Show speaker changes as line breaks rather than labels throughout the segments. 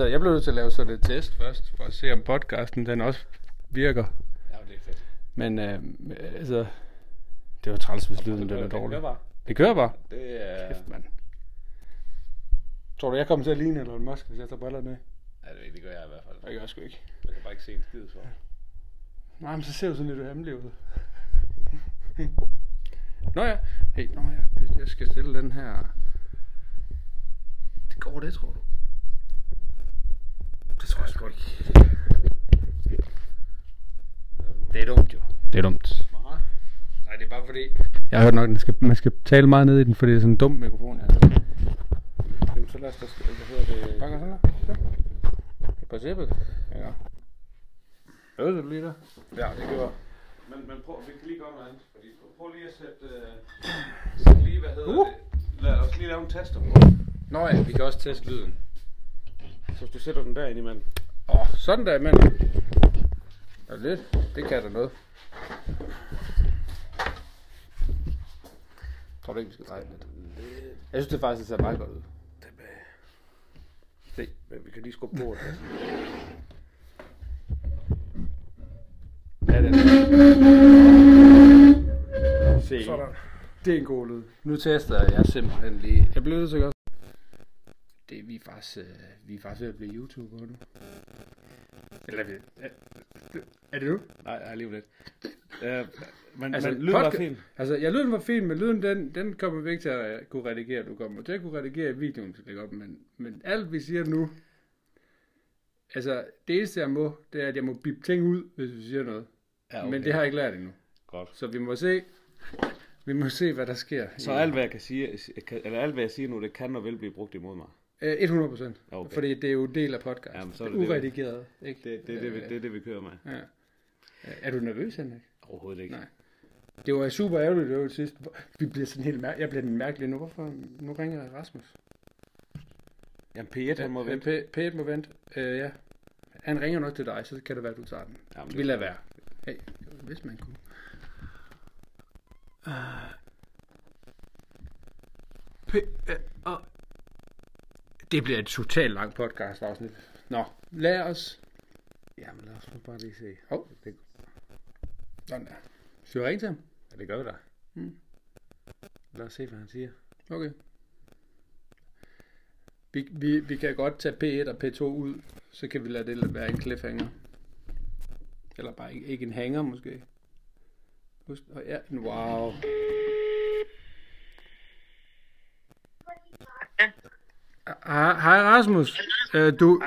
Altså, jeg blev nødt til at lave sådan et test først, for at se om podcasten den også virker.
Ja, det er fedt.
Men øh, altså, det var træls, hvis lyden den er dårlig.
Det bare.
Det kører bare.
Det er...
Kæft, mand. Tror du, jeg kommer til at ligne Elon Musk, hvis jeg tager brillerne af?
Ja, det, det gør jeg i hvert fald.
Det gør jeg sgu ikke.
Jeg kan bare ikke se en skid for.
Nej, men så ser du sådan lidt hemmelig ud. Nå ja, hey, nå ja, jeg skal stille den her. Det går det, tror du? Det tror jeg sgu ikke. Det er dumt jo. Det er dumt. Nej, det er bare fordi... Jeg har hørt nok, at man skal, man skal tale meget ned i den, fordi det er sådan en dum mikrofon. Ja.
Jamen, så lad os da... Hvad hedder det?
Bakker sådan der. Så. På zippet. Ja. Øvede du lige der?
Ja, det gjorde Men, men prøv, vi kan lige gøre noget andet. Fordi, prøv lige at sætte... Sæt lige, hvad hedder
Uh.
det? Lad os lige lave en taster på.
Nå ja, vi kan også teste lyden.
Så hvis du sætter den der ind imellem.
Åh, oh, sådan der, mand. Ja, lidt. Det kan der noget. Tror du ikke, vi skal dreje den lidt? Jeg synes det faktisk, det ser meget godt ud. Se.
Men vi kan lige skubbe på det.
Ja, det er Se.
Sådan.
Det er en god lyd. Nu tester jeg simpelthen lige. Jeg blev nødt til at. Det er vi er faktisk, øh, vi er faktisk ved at blive YouTuber nu. Eller er vi, er, er det nu?
Nej, nej, lige lidt. Uh, men,
Altså,
men lyden var
podca-
fin.
Altså, ja, lyden var fin, men lyden, den, den kommer vi ikke til at kunne redigere. Du kommer til at kunne redigere videoen, til lægge op, men, men alt vi siger nu, altså, det eneste jeg må, det er, at jeg må bippe ting ud, hvis vi siger noget.
Ja,
Okay. Men det har jeg ikke lært endnu.
Godt.
Så vi må se, vi må se, hvad der sker.
Så alt, hvad jeg kan sige, eller alt, hvad jeg siger nu, det kan og vil blive brugt imod mig.
Øh, 100 procent.
Ja, okay.
Fordi det er jo en del af podcasten.
Jamen, så er
det
det det,
uredigeret, ikke?
Det, det, det, det, det, er det, vi kører med.
Ja. Er du nervøs, Henrik?
Overhovedet ikke.
Nej. Det var super ærgerligt, det var det sidste. Vi bliver sådan helt mær- Jeg bliver den mærkelig nu. Hvorfor? Nu ringer Rasmus.
Jamen, P1, han må vente.
P- P1 må vente. Øh, ja. Han ringer nok til dig, så kan det være, at du tager den.
Jamen,
Vi
det-
lader være. Hey, hvis man kunne. Uh, P- uh, uh. Det bliver et totalt langt podcast afsnit. Nå, lad os.
Jamen, lad os bare lige se.
Hov.
Det,
Sådan der. Skal vi ringe til ham?
ja, det gør vi da.
Mm.
Lad os se, hvad han siger.
Okay. Vi, vi, vi kan godt tage P1 og P2 ud, så kan vi lade det være en cliffhanger. Eller bare ikke, ikke en hanger måske. Husk, oh, ja, wow. Hej Rasmus. Øh, du,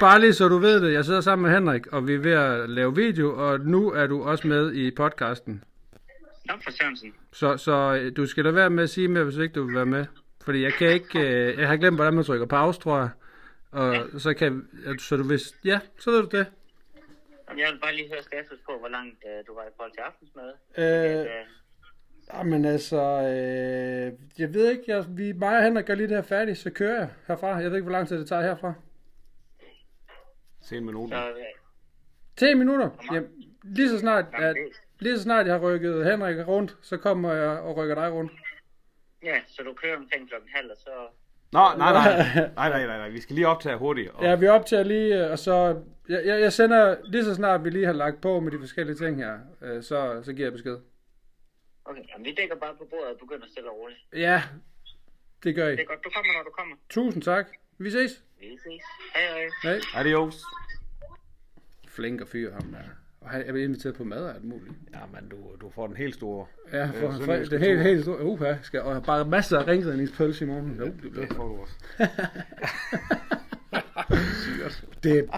bare lige så du ved det, jeg sidder sammen med Henrik, og vi er ved at lave video, og nu er du også med i podcasten.
Nå, for Sørensen.
Så, så øh, du skal da være med at sige mere, hvis ikke du vil være med. Fordi jeg kan ikke, øh, jeg har glemt, hvordan man trykker pause, tror jeg. Og ja. så kan, så du hvis, ja, så ved du det.
Jeg vil bare lige høre status på, hvor langt øh, du var i forhold til aftensmad.
Øh,
Øh,
jamen altså, øh, jeg ved ikke, jeg, vi, mig og Henrik gør lige det her færdigt, så kører jeg herfra. Jeg ved ikke, hvor lang tid det tager herfra.
Se en minut.
så, øh,
10 minutter. Jamen, lige så snart, at,
det-
lige så snart jeg har rykket Henrik rundt, så kommer jeg og rykker dig rundt.
ja, så du kører omkring klokken halv, og så...
Nå, nej, nej. Nej, nej, nej, nej. Vi skal lige optage hurtigt. Og,
Ja, vi optager lige, øh, og så... Jeg, jeg, jeg sender lige så snart, vi lige har lagt på med de forskellige ting her, øh, så, så giver jeg besked.
Okay, jamen, vi dækker bare på bordet og begynder stille og roligt.
Ja, det gør I.
Det er godt, du kommer, når du kommer.
Tusind tak. Vi ses.
Vi ses. Hej, hej.
Hej.
Adios.
Flink og fyr ham der. Og han er inviteret på mad og alt muligt.
Ja, men du, du får den helt store.
Ja,
Øh,
for,
sådan
for,
en
det er helt, helt stort. Uha, skal, og bare masser af ringredningspølse i morgen. Jo, det bliver
Det får du også.
det,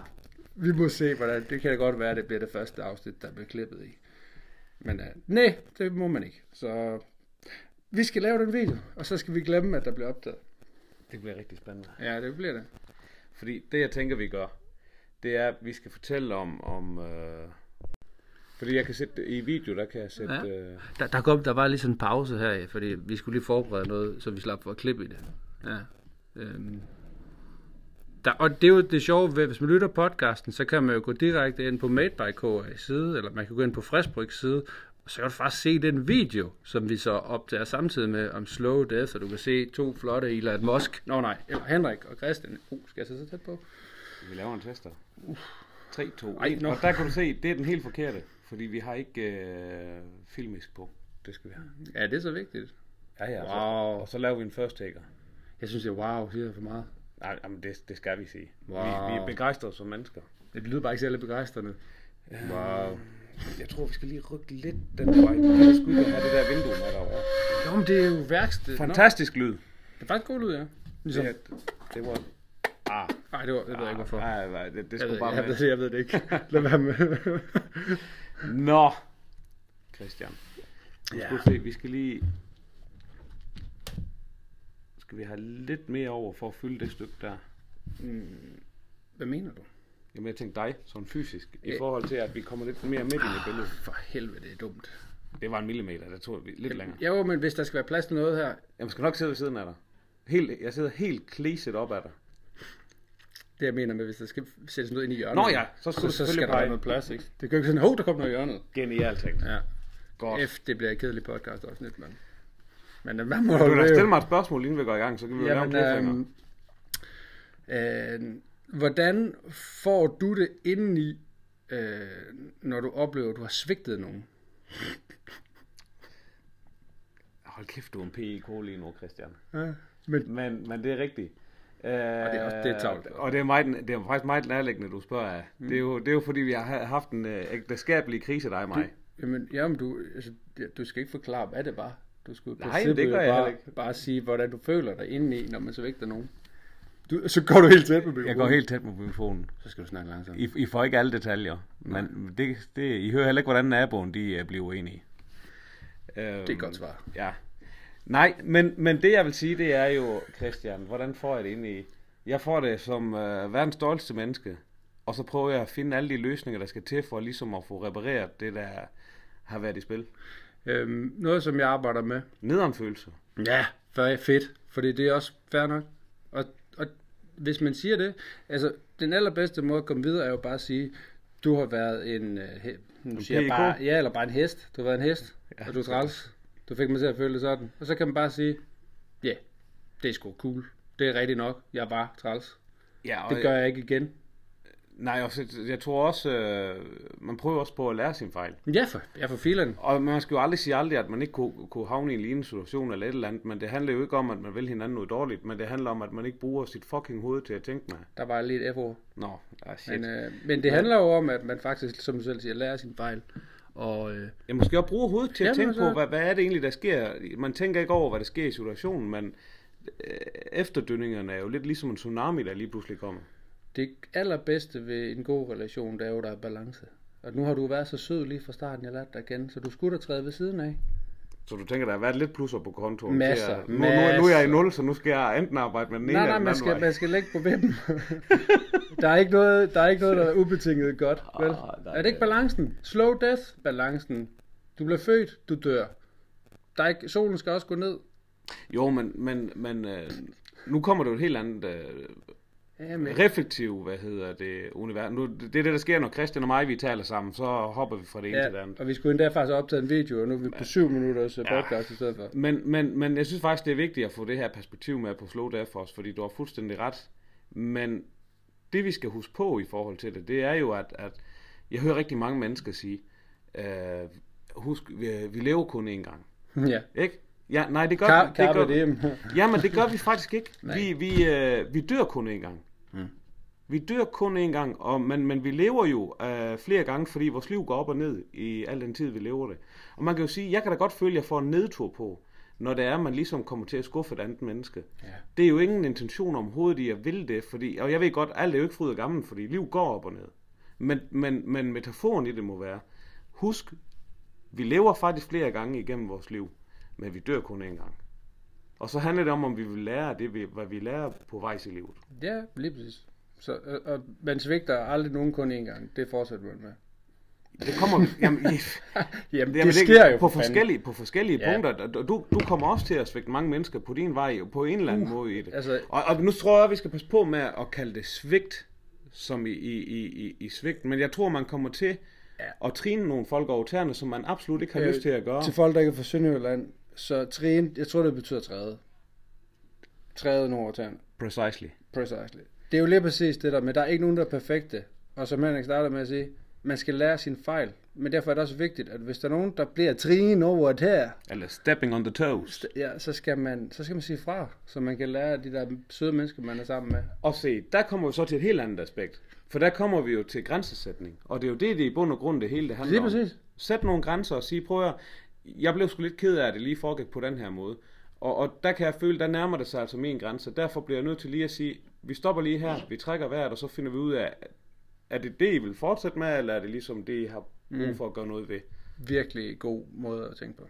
vi må se, hvordan det kan godt være, det bliver det første afsnit, der bliver klippet i. Men uh, nej, det må man ikke. Så vi skal lave den video, og så skal vi glemme, at der bliver optaget.
Det bliver rigtig spændende.
Ja, det bliver det.
Fordi det, jeg tænker, vi gør, det er, at vi skal fortælle om... om øh, fordi jeg kan sætte i video, der kan jeg sætte...
Ja.
Øh,
Der, der, kom, der var lige sådan en pause her, fordi vi skulle lige forberede noget, så vi slap for at klippe i det. Ja. Øhm. Der, og det er jo det sjove ved, hvis man lytter podcasten, så kan man jo gå direkte ind på Made by KA side, eller man kan gå ind på Friskbrygs side, så kan du faktisk se den video, som vi så optager samtidig med om Slow Death, og du kan se to flotte Elon Musk, nå nej, eller Henrik og Christian. Uh, skal jeg så så tæt på?
Vi laver en tester. 3, 2,
Ej,
1.
nå.
Og der kan du se, det er den helt forkerte. Fordi vi har ikke øh, filmisk på. Det skal vi have.
Ja, det er så vigtigt.
Ja, ja.
Wow.
Så, og så laver vi en first taker.
Jeg synes, det er wow, siger for meget.
Nej, jamen det, det skal vi sige.
Wow.
Vi, vi er begejstrede som mennesker.
Det lyder bare ikke særlig begejstrende. Wow.
Jeg tror, vi skal lige rykke lidt den vej. Jeg skulle ikke have det der vindue med derovre.
Jo, men det er jo værksted.
Fantastisk lyd.
Det er faktisk god lyd, ja. Ligesom.
Det, det var... Ah,
Nej, det, var, det ved jeg ikke, hvorfor.
nej, nej, det, det skulle bare
jeg,
med.
ved, jeg ved det ikke. Lad være med.
Nå, Christian. Nu
Ja.
skal du se, vi skal lige... Skal vi have lidt mere over for at fylde det stykke der?
Hvad mener du?
Jamen, jeg tænkte dig, sådan fysisk, i forhold til, at vi kommer lidt mere midt i billedet.
For helvede, det er dumt.
Det var en millimeter, der tog vi lidt længere.
Jo, men hvis der skal være plads til noget her,
Jeg skal nok sidde ved siden af dig. Helt, jeg sidder helt klæset op ad dig.
det jeg mener med, hvis der skal sættes noget ind i hjørnet.
Nå ja, så skal
så, så skal der være noget plads, ikke? Det kan jo ikke sådan, hov, der kommer noget i hjørnet.
Genialt tænkt.
Ja.
Godt.
F, det bliver et kedeligt podcast også lidt, men... Men hvad må
Du da stille mig et spørgsmål, inden vi går i gang, så kan vi jo lave en
Jamen, øhm, øh, hvordan får du det indeni, øh, når du oplever, at du har svigtet nogen?
Hold kæft, du er en PIK lige nu, Christian.
Ja, men
Men, men det er rigtigt. Øh, og
det er også- det er tavlt.
Og det er, meget, det er faktisk meget nærliggende, du spørger af. Mm. Det, er jo, det er jo fordi, vi har ha- haft en øh, ægteskabelig krise, dig og mig.
Jamen, jamen du, altså, du skal ikke forklare, hvad det var. Du skulle
Nej,
princippet
det gør jeg
bare,
ikke.
bare sige, hvordan du føler dig indeni, når man svigter nogen. Du, så går du helt tæt på mikrofonen.
Jeg går helt tæt på mikrofonen.
Så skal du snakke langsomt.
I, I får ikke alle detaljer, men det, det, I hører heller ikke, hvordan naboen de øh, bliver uenige. Øhm,
Det er et godt svar.
Ja. Nej, men, men det jeg vil sige, det er jo, Christian, hvordan får jeg det ind i? Jeg får det som øh, verdens stolteste menneske, og så prøver jeg at finde alle de løsninger, der skal til for ligesom at få repareret det, der har været i spil.
Øhm, noget, som jeg arbejder med.
Nederen følelse.
Ja, for fedt. Fordi det er også fair nok. Og, og hvis man siger det, altså den allerbedste måde at komme videre er jo bare at sige, du har været en, he, nu siger jeg bare, ja, eller bare en hest. Du har været en hest, ja, og du er træls. Du fik mig til at føle det sådan. Og så kan man bare sige, ja, yeah, det er sgu cool. Det er rigtigt nok. Jeg var træls.
Ja, og
Det gør jeg ikke igen.
Nej, og så- jeg tror også, øh, man prøver også på at lære sin fejl.
Ja, for, ja, for filen.
Og man skal jo aldrig sige aldrig, at man ikke kunne, kunne havne i en lignende situation eller et eller andet, men det handler jo ikke om, at man vil hinanden noget dårligt, men det handler om, at man ikke bruger sit fucking hoved til at tænke med.
Der var lige et F-ord.
Nå, ah, shit.
Men, øh, men det handler jo om, at man faktisk, som du selv siger, lærer sin fejl. Og øh,
Jeg måske også bruge hovedet til at tænke
altså-
på, hvad, hvad er det egentlig, der sker. Man tænker ikke over, hvad der sker i situationen, men øh, efterdønningerne er jo lidt ligesom en tsunami, der lige pludselig kommer.
Det allerbedste ved en god relation, det er jo, der er balance. Og nu har du været så sød lige fra starten, jeg lærte dig igen, så du skulle da træde ved siden af.
Så du tænker, der har været lidt plusser på kontoen?
Masser,
at- nu, nu, nu er jeg i
masser.
nul, så nu skal jeg enten arbejde med den ene
Nej,
eller
nej,
den
man skal,
vej.
man skal lægge på vippen. der, er ikke noget, der er ikke noget, der er ubetinget godt. Vel?
Ah, nej,
er det ikke balancen? Slow death, balancen. Du bliver født, du dør. Der er ikke, solen skal også gå ned.
Jo, men, men, men øh, nu kommer det jo et helt andet øh,
Ja, men,
reflektiv, hvad hedder det, univers. Nu, det er det, der sker, når Christian og mig, vi taler sammen, så hopper vi fra det ene til det
ja,
andet.
og vi skulle endda faktisk optage en video, og nu er vi på syv minutters ja. podcast i stedet for.
Men, men, men jeg synes faktisk, det er vigtigt at få det her perspektiv med på Slow Death også, fordi du har fuldstændig ret. Men det, vi skal huske på i forhold til det, det er jo, at, at jeg hører rigtig mange mennesker sige, øh, husk, vi, vi lever kun én gang.
Ja.
Ikke? Ja, nej, det gør,
Car-
det gør
diem.
Jamen, det gør vi faktisk ikke. vi, vi, øh, vi dør kun én gang.
Mm.
Vi dør kun én gang, og, men, men vi lever jo øh, flere gange, fordi vores liv går op og ned i al den tid, vi lever det. Og man kan jo sige, jeg kan da godt føle, at jeg får en nedtur på, når det er, at man ligesom kommer til at skuffe et andet menneske.
Ja.
Det er jo ingen intention omhovedet i at ville det, fordi, og jeg ved godt, alt er jo ikke fryd og gammel, fordi liv går op og ned. Men, men, men metaforen i det må være, husk, vi lever faktisk flere gange igennem vores liv, men vi dør kun én gang. Og så handler det om, om vi vil lære det, hvad vi lærer på vej i livet.
Ja, lige præcis. Så, og, og man svigter aldrig nogen kun én gang. Det fortsætter man med.
Det kommer, jamen,
Jamen,
Jamen,
det, det sker jo
på
for
forskellige, på forskellige
Ja.
punkter. Du, du kommer også til at svigte mange mennesker på din vej, på en eller anden uh, måde i det.
altså-
og, og nu tror jeg, at vi skal passe på med at kalde det svigt, som i, i, i, i, svigt. Men jeg tror, man kommer til og trine nogle folk over tæerne, som man absolut ikke har øh, lyst til at gøre.
Til folk, der ikke er fra Sønderjylland, så træne, jeg tror, det betyder træde. Træde nogle tæerne.
Precisely.
Precisely. Det er jo lige præcis det der, men der er ikke nogen, der er perfekte. Og som Henrik starter med at sige, man skal lære sin fejl. Men derfor er det også vigtigt, at hvis der er nogen, der bliver trin over det her,
Eller stepping on the toes.
ja, så, skal man, så skal man sige fra, så man kan lære de der søde mennesker, man er sammen med.
Og se, der kommer vi så til et helt andet aspekt. For der kommer vi jo til grænsesætning. Og det er jo det, det i bund og grund det hele det handler
Lige
om.
præcis.
Sæt nogle grænser og sige, prøv at jeg blev sgu lidt ked af, at det lige foregik på den her måde. Og, og der kan jeg føle, der nærmer det sig altså min grænse. Derfor bliver jeg nødt til lige at sige, vi stopper lige her, vi trækker vejret, og så finder vi ud af, er det det, I vil fortsætte med, eller er det ligesom det, I har brug for at gøre noget ved?
Virkelig god måde at tænke på.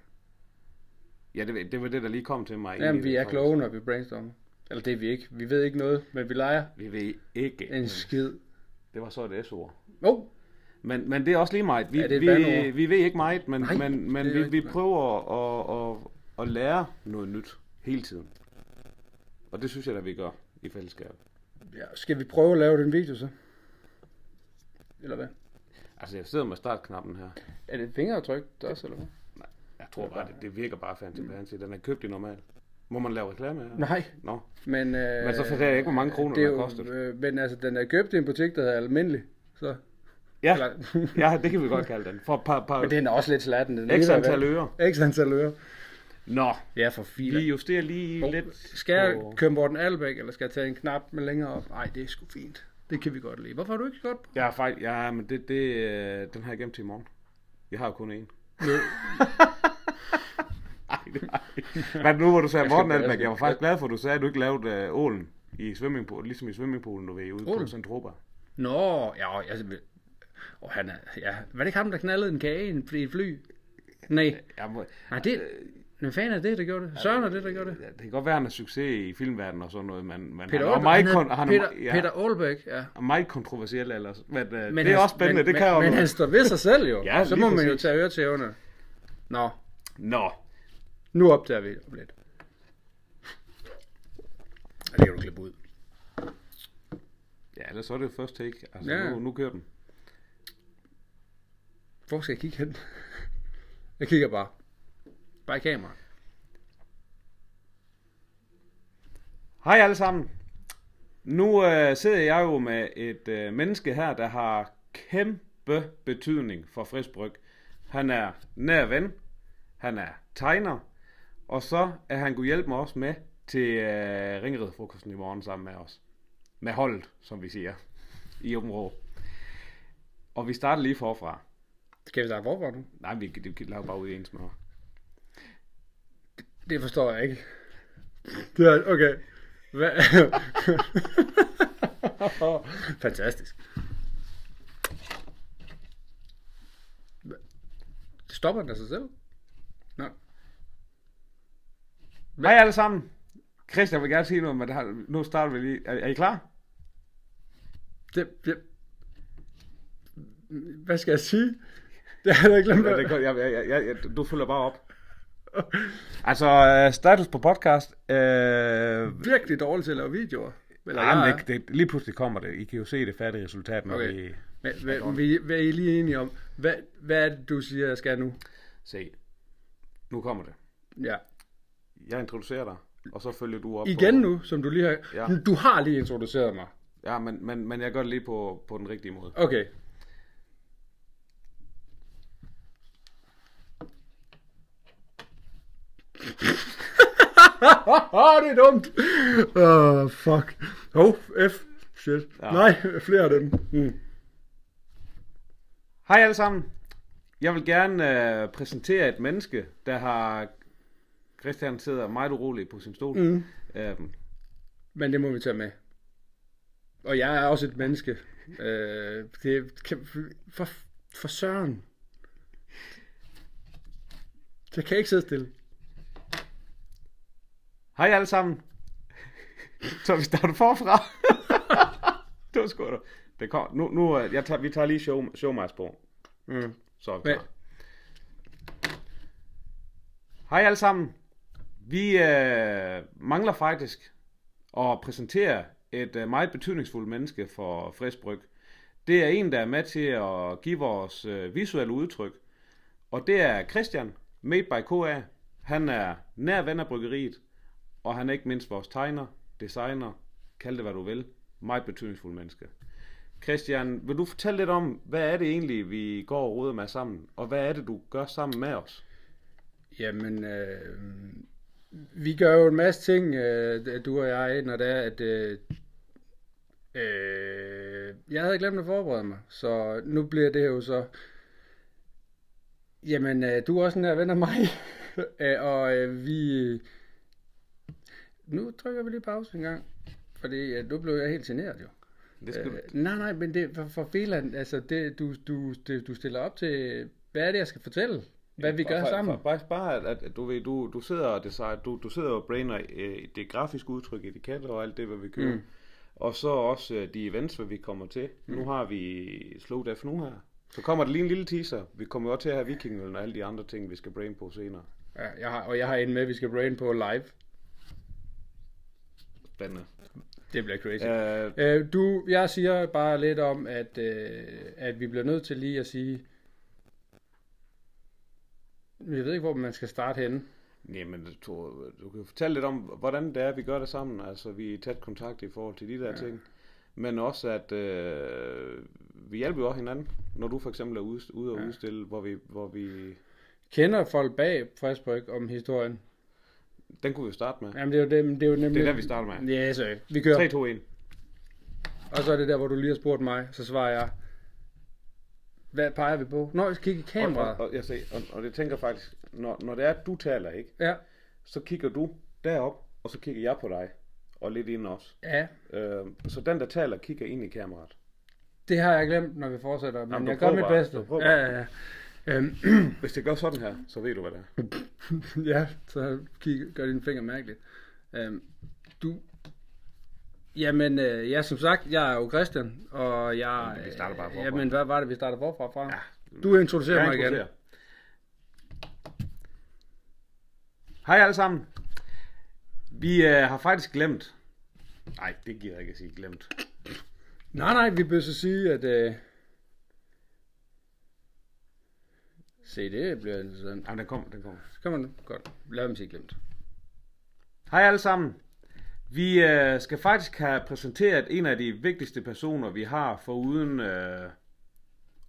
Ja, det, det var det, der lige kom til mig.
Jamen, vi er kloge, når vi brainstormer. Eller det er vi ikke. Vi ved ikke noget, men vi leger
Vi ved ikke.
en skid.
Det var så et S-ord.
Oh,
Men, men det er også lige meget. Vi,
Ja, er
vi, vi ved ikke meget, men,
Nej,
men, men
er
vi, vi prøver at, at, at lære noget nyt hele tiden. Og det synes jeg, at vi gør i fællesskab.
ja, skal vi prøve at lave den video så? Eller hvad?
Altså, jeg sidder med startknappen her.
Er det et fingeraftryk der også, eller hvad?
Jeg tror bare, det, det virker bare fancy fancy. Den er købt i normal. Må man lave reklame her?
Nej,
Nå.
men... Øh,
Men så fortæller jeg ikke, hvor mange kroner
det er
den har kostet.
Øh, men altså, den er købt i en butik, der hedder Almindelig. Så.
Ja,
Eller-
ja, det kan vi godt kalde den. For par, par
Men den er også lidt slatten. Den
x antal øre.
X antal øre.
Nå,
Ja, for
vi
filer.
justerer lige
Oh,
lidt.
Skal jeg
på-
køre Morten Albæk, eller skal jeg tage en knap med længere op? Nej, det er sgu fint. Det kan vi godt lide. Hvorfor har du ikke godt?
Ja, fejl. Ja, men det, det, øh, den har jeg gemt til i morgen. Jeg har jo kun én. Ej, nej. Men nu hvor du sagde
Jeg
Morten Albæk, jeg var
på.
faktisk glad for, at du sagde, at du ikke lavede øh, ålen i swimmingpool, ligesom i swimmingpoolen, du ved, ude på
Ålen?
Centropa.
Nå, ja, jeg... Og han er, ja. Var det ikke ham, der knaldede en kage i et fly? Nej.
Jeg må,
Nej, det... Hvem fanden er det, der gjorde det? Søren er det, der gjorde det?
ja, det kan godt være, han har succes i filmverdenen og sådan noget, men, men
Peter
han er meget,
han hedder
han
Peter,
er, ja,
Peter Aalbæk, ja.
er meget kontroversiel ellers. Men, øh,
Men
det er
han-
også spændende,
men,
det kan
men,
jo
Men han står ved sig selv jo.
Ja,
Så må man jo
præcis.
tage øre til under. Nå,
Nå,
nu opdager vi om lidt. Ja, Det kan du klippe ud.
ja, ellers så er det first take. Altså,
Ja.
nu, nu kører den.
Hvor skal jeg kigge hen? Jeg kigger bare. Bare i kamera.
Hej alle sammen. Nu øh, sidder jeg jo med et øh, menneske her, der har kæmpe betydning for Frisbryg. Han er nær ven, han er tegner, og så er han kunne hjælpe mig også med til øh, ringredfrokosten i morgen sammen med os. Med holdet, som vi siger, i Åben Og vi starter lige forfra.
Skal vi starte forfra nu?
Nej, vi, vi, vi laver bare ud i en smør.
Det forstår jeg ikke. Det er, okay. Hvad? Fantastisk. Stopper den af sig selv? Nå.
Hej alle sammen. Christian vil gerne sige noget, men det har, nu starter vi lige. Er, er I klar?
Det, det, hvad skal jeg sige? Det har jeg da glemt.
Ja, det. Jeg, jeg, jeg, jeg, du følger bare op. Altså, øh, status på podcast. Øh,
virkelig dårligt til at lave videoer. Eller
jamen,
jeg
det, det, lige pludselig kommer det. I kan jo se det færdige resultat, når
Okay.
vi...
Men, hvad, vi, hvad er I lige enige om? Hvad, hvad er det, du siger, jeg skal nu?
Se. Nu kommer det.
Ja.
Jeg introducerer dig, og så følger du op
Igen
på...
nu, som du lige har...
Ja.
Du har lige introduceret mig.
Ja, men, men, men jeg gør det lige på, på den rigtige måde.
Okay. det er dumt. Uh, fuck. Oh, F. Shit. Ja. Nej, flere af dem. Mm.
Hej alle sammen. Jeg vil gerne øh, præsentere et menneske, der har... Christian sidder meget urolig på sin stol.
Mm.
Øhm,
Men det må vi tage med. Og jeg er også et menneske. Øh, det kan, for, for søren. Jeg kan ikke sidde stille.
Hej alle sammen. Så vi starter forfra. det var sgu da. Det kom. Nu, nu øh, jeg tager, vi tager lige show, showmaster på.
Mm.
Så er vi klar. Hej alle sammen. Vi øh, mangler faktisk at præsentere et øh, meget betydningsfuldt menneske for Frisk Bryg. Det er en, der er med til at give vores øh, visuelle udtryk. Og det er Christian, made by KA. Han er nær ven af bryggeriet, og han er ikke mindst vores tegner, designer, kald det hvad du vil, meget betydningsfuld menneske. Christian, vil du fortælle lidt om, hvad er det egentlig, vi går og roder med sammen, og hvad er det, du gør sammen med os?
Jamen, øh, vi gør jo en masse ting, øh, du og jeg, når det er, at øh, øh, jeg havde glemt at forberede mig, så nu bliver det jo så, jamen, øh, du er også en her ven af mig, og øh, vi, nu trykker vi lige pause en gang, fordi øh, nu blev jeg helt generet jo.
Det skal
Øh,
du...
nej, nej, men det for, for Feland, altså det, du, du, det, du stiller op til, hvad er det, jeg skal fortælle? Hvad vi gør
Bare-
sammen?
Bare, bare, bare at, at du, ved, du, du sidder og designer, du, du sidder og brainer øh, det grafiske udtryk, etiketter og alt det, hvad vi kører.
Mm.
Og så også øh, de events, hvad vi kommer til. Mm. Nu har vi Slow Def nu her. Så kommer der lige en lille teaser. Vi kommer også til at have Vikingølen og alle de andre ting, vi skal brain på senere.
Ja, jeg har, og jeg har en med, vi skal brain på live.
Spændende.
Det bliver crazy.
Øh,
Øh, du, jeg siger bare lidt om, at, øh, at vi bliver nødt til lige at sige, jeg ved ikke, hvor man skal starte henne.
Jamen, du, du kan fortælle lidt om, hvordan det er, vi gør det sammen. Altså, vi er i tæt kontakt i forhold til de der ja. ting. Men også, at øh, vi hjælper jo også hinanden, når du for eksempel er ude, ude og
Ja.
udstille, hvor vi, hvor vi...
Kender folk bag Friskbryg om historien?
Den kunne vi jo starte med.
Jamen, det er jo, det, det er jo nemlig...
Det er der, vi starter med.
Ja, så vi kører.
3, 2, 1.
Og så er det der, hvor du lige har spurgt mig, så svarer jeg, hvad peger vi på? Nå, jeg skal kigge i kameraet.
og, og, jeg ser, og, og det tænker faktisk, når, når det er, at du taler, ikke?
Ja,
Så kigger du derop, og så kigger jeg på dig. Og lidt ind også.
ja,
Øh, så den, der taler, kigger ind i kameraet.
det har jeg glemt, når vi fortsætter, men
Jamen,
jeg gør mit bedste. Ja, ja, ja. Øhm,
Hvis det gør sådan her, så ved du, hvad det er.
ja, så kig, gør dine fingre mærkeligt. Øhm, du... Jamen, øh, ja, som sagt, jeg er jo Christian, og jeg...
Jamen, vi starter bare forfra.
Jamen, hvad var det, vi startede forfra fra?
Ja.
Du introducerer
Jeg
mig igen.
introducerer. Hej alle sammen. Vi øh, har faktisk glemt. Nej, det giver jeg ikke at sige glemt.
Nej, nej, vi bør så sige, at... Øh... Se, det bliver interessant.
Jamen, den kommer, den kommer.
Så kan man godt. Lad dem sige glemt.
Hej alle sammen. Vi øh, skal faktisk have præsenteret en af de vigtigste personer, vi har foruden øh,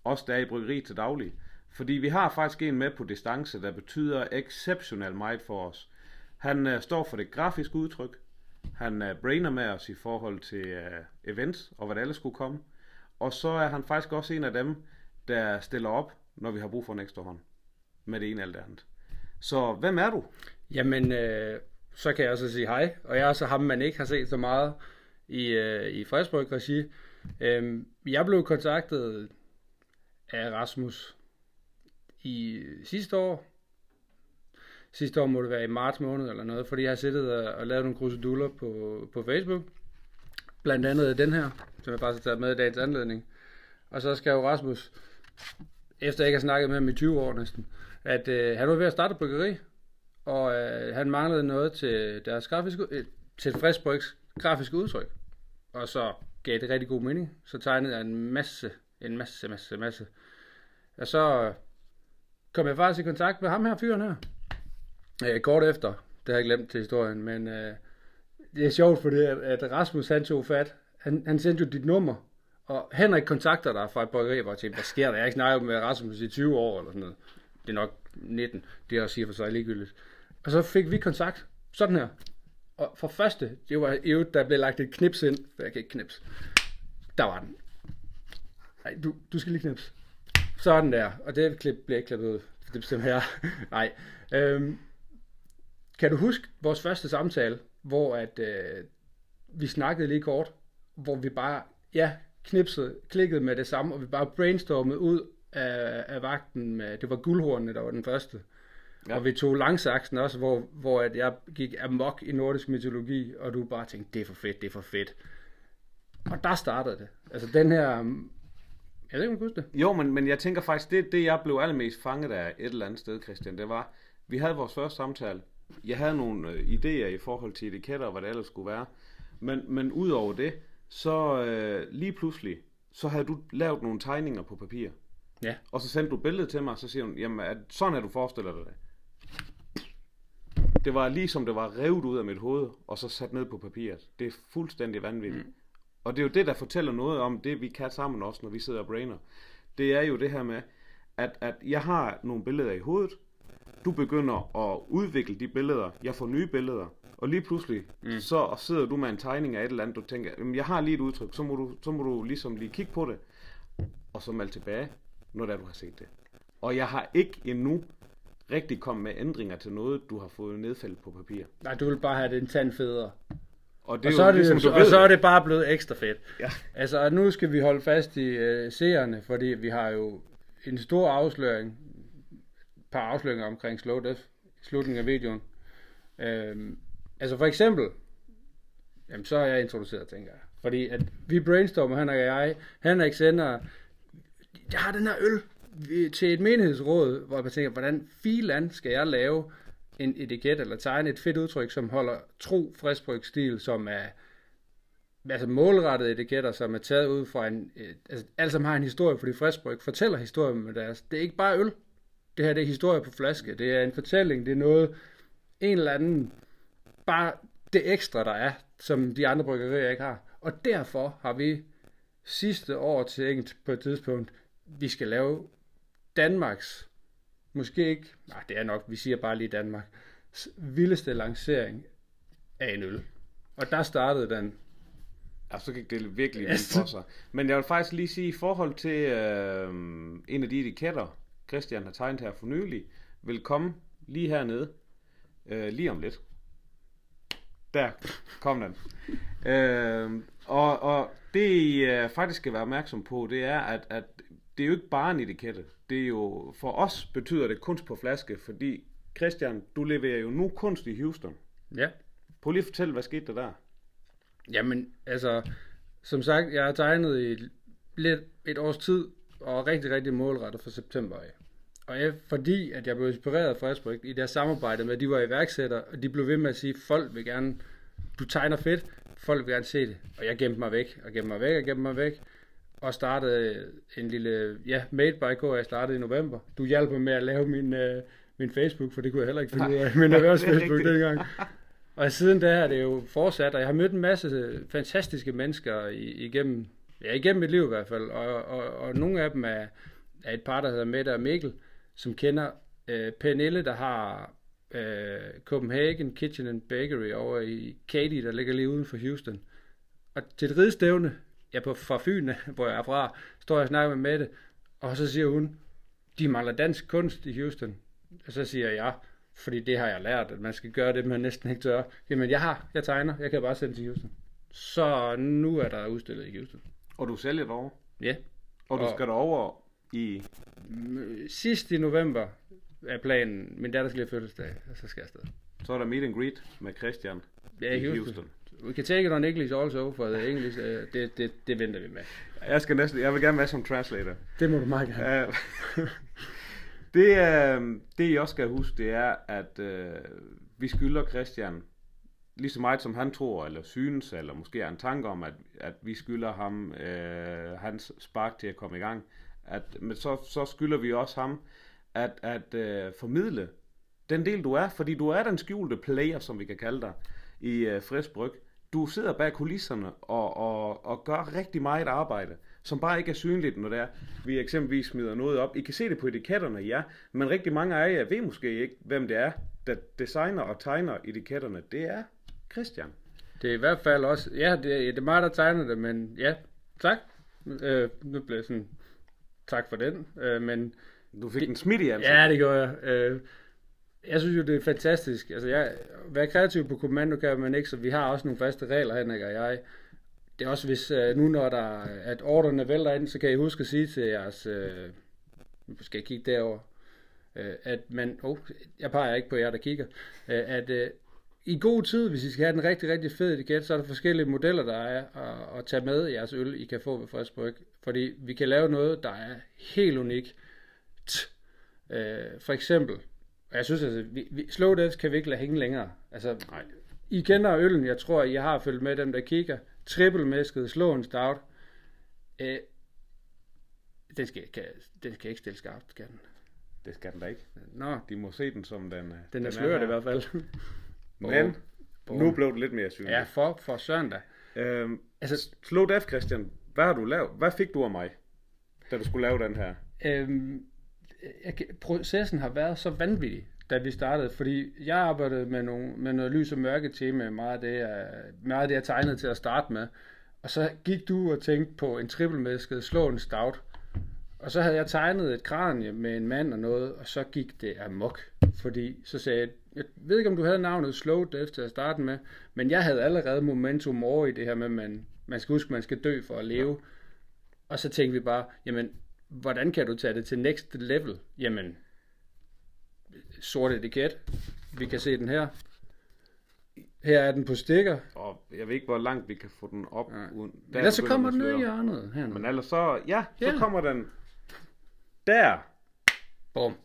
os, der er i bryggeri til daglig. Fordi vi har faktisk en med på distance, der betyder exceptionelt meget for os. Han øh, står for det grafiske udtryk. Han øh, brainer med os i forhold til øh, events og hvad der ellers skulle komme. Og så er han faktisk også en af dem, der stiller op, når vi har brug for en ekstra hånd. Med det ene eller det andet. Så hvem er du?
Jamen, øh, så kan jeg også sige hej. Og jeg er så ham, man ikke har set så meget i, øh, i Fredensborg regi. Øh, jeg blev kontaktet af Rasmus i sidste år. Sidste år må det være i marts måned eller noget, fordi jeg har siddet og, og lavet nogle kruseduller på, på Facebook. Blandt andet den her, som jeg bare har taget med i dagens anledning. Og så skrev Rasmus, efter jeg ikke har snakket med ham i 20 år næsten, at øh, han var ved at starte bryggeri, og øh, han manglede noget til deres grafiske, øh, til Frisbrygs grafiske udtryk. Og så gav det rigtig god mening. Så tegnede jeg en masse, en masse, masse, masse. Og så øh, kom jeg faktisk i kontakt med ham her, fyren her. Øh, kort efter, det har jeg glemt til historien, men øh, det er sjovt, fordi at, at Rasmus han tog fat. Han, han sendte jo dit nummer, og Henrik kontakter dig fra et bryggeri, hvor jeg tænker, hvad sker der? Jeg har ikke snakket med Rasmus i 20 år eller sådan noget. Det er nok 19, det er også siger for sig ligegyldigt. Og så fik vi kontakt, sådan her. Og for første, det var jo, der blev lagt et knips ind, for jeg kan ikke knips. Der var den. Nej, du, du skal lige knips. Sådan der, og det klip, bliver ikke klippet ud. Det bestemmer jeg. Nej. Øhm, kan du huske vores første samtale, hvor at øh, vi snakkede lige kort, hvor vi bare, ja, knipsede, klikkede med det samme, og vi bare brainstormede ud af, af vagten med, det var guldhornene, der var den første. Ja. Og vi tog langsaksen også, hvor, hvor at jeg gik amok i nordisk mytologi, og du bare tænkte, det er for fedt, det er for fedt. Og der startede det. Altså den her, jeg ved ikke, om du husker det.
Jo, men, men jeg tænker faktisk, det, det jeg blev allermest fanget af et eller andet sted, Christian, det var, vi havde vores første samtale. Jeg havde nogle øh, idéer i forhold til etiketter og hvad det ellers skulle være. Men, men ud over det, så øh, lige pludselig, så havde du lavet nogle tegninger på papir.
Ja.
Og så sendte du billedet til mig, og så siger hun, jamen at, sådan er du forestiller dig det. Det var lige som det var revet ud af mit hoved, og så sat ned på papiret. Det er fuldstændig vanvittigt. Mm. Og det er jo det, der fortæller noget om det, vi kan sammen også, når vi sidder og brainer. Det er jo det her med, at, at jeg har nogle billeder i hovedet, du begynder at udvikle de billeder, jeg får nye billeder, og lige pludselig, mm. så sidder du med en tegning af et eller andet, du tænker, "Jamen, jeg har lige et udtryk, så må, du, så må du ligesom lige kigge på det, og så melde tilbage, når det er, du har set det. Og jeg har ikke endnu rigtig kommet med ændringer til noget, du har fået nedfældet på papir.
Nej, du vil bare have det en tand federe.
Og det
Og så, er det,
ligesom,
og så er det bare blevet ekstra fedt.
Ja.
Altså, og nu skal vi holde fast i øh, seerne, fordi vi har jo en stor afsløring, et par afsløringer omkring Slow Death i slutningen af videoen. Øhm, altså for eksempel, jamen så er jeg introduceret, tænker jeg. Fordi at vi brainstormer, han og jeg, Henrik sender, jeg har den her øl vi- til et menighedsråd, hvor jeg tænker, hvordan filan skal jeg lave en etiket eller tegne et fedt udtryk, som holder tro friskbrygsstil, som er altså målrettede etiketter, som er taget ud fra en, altså alle som har en historie, fordi friskbryg fortæller historien med deres, det er ikke bare øl, det her det er historie på flaske, det er en fortælling, det er noget, en eller anden, bare det ekstra, der er, som de andre bryggerier ikke har. Og derfor har vi sidste år tænkt på et tidspunkt, vi skal lave Danmarks, måske ikke, nej det er nok, vi siger bare lige Danmark, vildeste lancering af en øl. Og der startede den.
Ja, så gik det virkelig vildt for sig. Men jeg vil faktisk lige sige, i forhold til øh, en af de etiketter, Christian har tegnet her for nylig, vil komme lige hernede, øh, lige om lidt. Der kom den. Øh, og, og det I faktisk skal være opmærksom på, det er, at, at det er jo ikke bare en etikette. Det er jo, for os betyder det kunst på flaske, fordi Christian, du leverer jo nu kunst i Houston.
Ja.
Prøv lige at fortælle, hvad skete der der?
Jamen, altså, som sagt, jeg har tegnet i lidt et års tid, og rigtig, rigtig målrettet for september af. Og jeg, fordi at jeg blev inspireret af Friskbryg i deres samarbejde med, at de var iværksættere, og de blev ved med at sige, folk vil gerne, du tegner fedt, folk vil gerne se det. Og jeg gemte mig væk, og gemte mig væk, og gemte mig væk. Og startede en lille, ja, Made by K, jeg startede i november. Du hjalp mig med at lave min, øh, min Facebook, for det kunne jeg heller ikke finde ud af. Min erhvervs
er
Facebook dengang. Og siden da er det jo fortsat, og jeg har mødt en masse fantastiske mennesker igennem, ja, igennem mit liv i hvert fald, og, og, og nogle af dem er, er et par, der hedder Mette og Mikkel, som kender øh, Pernille, der har øh, Copenhagen Kitchen and Bakery over i Katy, der ligger lige uden for Houston. Og til et ridestævne, ja, på, fra Fyn, hvor jeg er fra, står jeg og snakker med Mette, og så siger hun, de mangler dansk kunst i Houston. Og så siger jeg, fordi det har jeg lært, at man skal gøre det, man næsten ikke tør. Jamen, jeg har, jeg tegner, jeg kan bare sende til Houston. Så nu er der udstillet i Houston.
Og du sælger derovre?
Ja.
Og du
Og-
skal derover i...
Sidst i november er planen, min datter skal lige have fødselsdag, og så skal jeg afsted.
Så er der meet and greet med Christian
Ja, i Houston. We can take it on English also, for the English, uh, det, det, det venter vi med.
Jeg skal næsten, jeg vil gerne være som translator.
Det må du meget gerne.
Uh, det, uh, det I også skal huske, det er, at uh, vi skylder Christian lige så meget som han tror, eller synes, eller måske har en tanke om, at, at vi skylder ham uh, hans spark til at komme i gang. At, men så, så skylder vi også ham at, at øh, formidle den del du er, fordi du er den skjulte player, som vi kan kalde dig, i øh, Frisk Bryg. Du sidder bag kulisserne og, og, og gør rigtig meget arbejde, som bare ikke er synligt, når det er, vi eksempelvis smider noget op. I kan se det på etiketterne, ja, men rigtig mange af jer ved måske ikke, hvem det er, der designer og tegner etiketterne. Det er Christian.
Det er i hvert fald også, ja, det, er- det er mig, der tegner det, men ja, tak. Øh, nu blev jeg sådan, tak for den, øh, men
Du fik en smidt i ansigtet.
Ja, det gør jeg. Øh, jeg synes jo, det er fantastisk. Altså, jeg, være kreativ på kommando kan man ikke, så vi har også nogle faste regler, Henrik og jeg. Det er også, hvis øh, nu når der, at ordrene vælter ind, så kan I huske at sige til jeres, øh, skal jeg kigge derover, øh, at man, oh, jeg peger ikke på jer, der kigger, øh, at øh, i god tid, hvis I skal have den rigtig, rigtig fed etiket, så er der forskellige modeller, der er at, at tage med i jeres øl, I kan få ved Frisk Bryg. Fordi vi kan lave noget, der er helt unikt. Øh, for eksempel, og jeg synes altså, vi, vi, slow death kan vi ikke lade hænge længere. Altså,
Nej.
I kender øllen, jeg tror, I har følt med dem, der kigger. Triple mæsket, slå en stout. Øh, Den skal, kan, den skal ikke stille skarpt, kan den?
Det skal den da ikke.
Nå,
De må se den som den, øh,
den er sløret i hvert fald.
Men nu blev det lidt mere synligt.
ja, for, for søren da.
Øhm,
Altså,
Slow Def, Christian, hvad har du lavet? Hvad fik du af mig, da du skulle lave den her?
øhm, jeg, processen har været så vanvittig, da vi startede, fordi jeg arbejdede med, nogle, med noget lys og mørke tema, meget af, det, jeg, meget af det, jeg tegnede til at starte med. Og så gik du og tænkte på en trippelmæsket slå en stout. Og så havde jeg tegnet et kranje med en mand og noget, og så gik det amok. Fordi så sagde jeg, jeg ved ikke om du havde navnet Slow Death til at starte med, men jeg havde allerede momentum over i det her med, at man, man skal huske, man skal dø for at leve. Og så tænkte vi bare, jamen, hvordan kan du tage det til next level? Jamen, sort etiket. Vi kan se den her. Her er den på stikker.
Og jeg ved ikke, hvor langt vi kan få den op.
Nej.
Uden,
Ellers så kommer
den
ned i hjørnet. Her
Men ellers så, ja, så
Ja.
kommer den der.
Bum.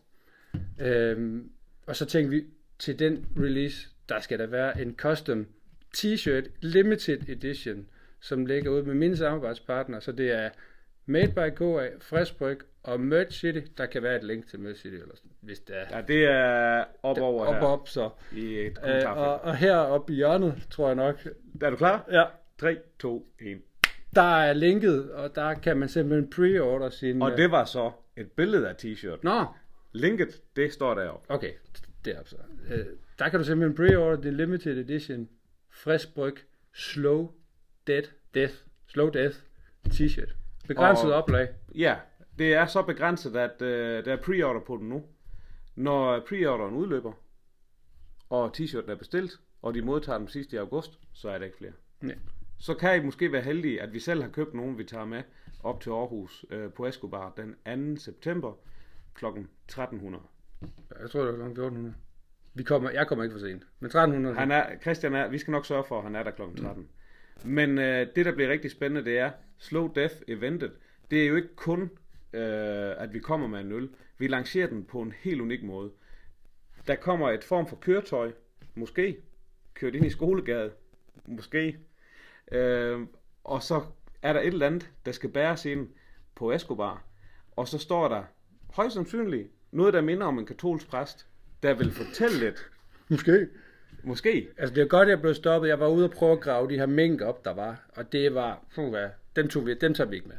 Øhm, og så tænkte vi, til den release, der skal der være en custom t-shirt, limited edition, som ligger ude med mine samarbejdspartnere. Så det er Made by KA, Friskbryg og Merch City. Der kan være et link til Merch City, eller sådan, hvis det er.
Ja, det er op over
op,
her.
op, så.
I et
Øh,
kommentarfelt.
og, og her oppe i hjørnet, tror jeg nok,
Er du klar?
ja,
3, 2, 1.
der er linket, og der kan man simpelthen pre-order sin...
Og
øh,
det var så et billede af t-shirt.
Nå,
Linket, det står deroppe.
Okay, deroppe så. Øh, der kan du simpelthen pre-order det limited edition frisk bryg slow dead death slow death t-shirt. Begrænset
Og-
oplag.
Ja, det er så begrænset, at øh, der er pre-order på den nu. Når pre-orderen udløber, og t-shirten er bestilt, og de modtager dem sidst i august, så er der ikke flere.
Ja.
Så kan I måske være heldige, at vi selv har købt nogen, vi tager med op til Aarhus øh, på Escobar den 2. september kl. 1300.
Jeg tror, det var kl. 1400. Vi kommer, jeg kommer ikke for sent. Men 1300.
Han er, Christian er, vi skal nok sørge for, at han er der kl. 13. Men øh, det, der bliver rigtig spændende, det er Slow Death Eventet. Det er jo ikke kun, øh, at vi kommer med en øl. Vi lancerer den på en helt unik måde. Der kommer et form for køretøj, måske, kørt ind i skolegade, måske, øh, og så er der et eller andet, der skal bæres ind på Escobar, og så står der højst sandsynligt noget, der minder om en katolsk præst, der vil fortælle lidt,
Måske
måske,
Altså, det er godt, jeg blev stoppet. Jeg var ude og prøve at grave de her mink op, der var. Og det var, puh, hvad, dem, tog vi, dem tager vi ikke med.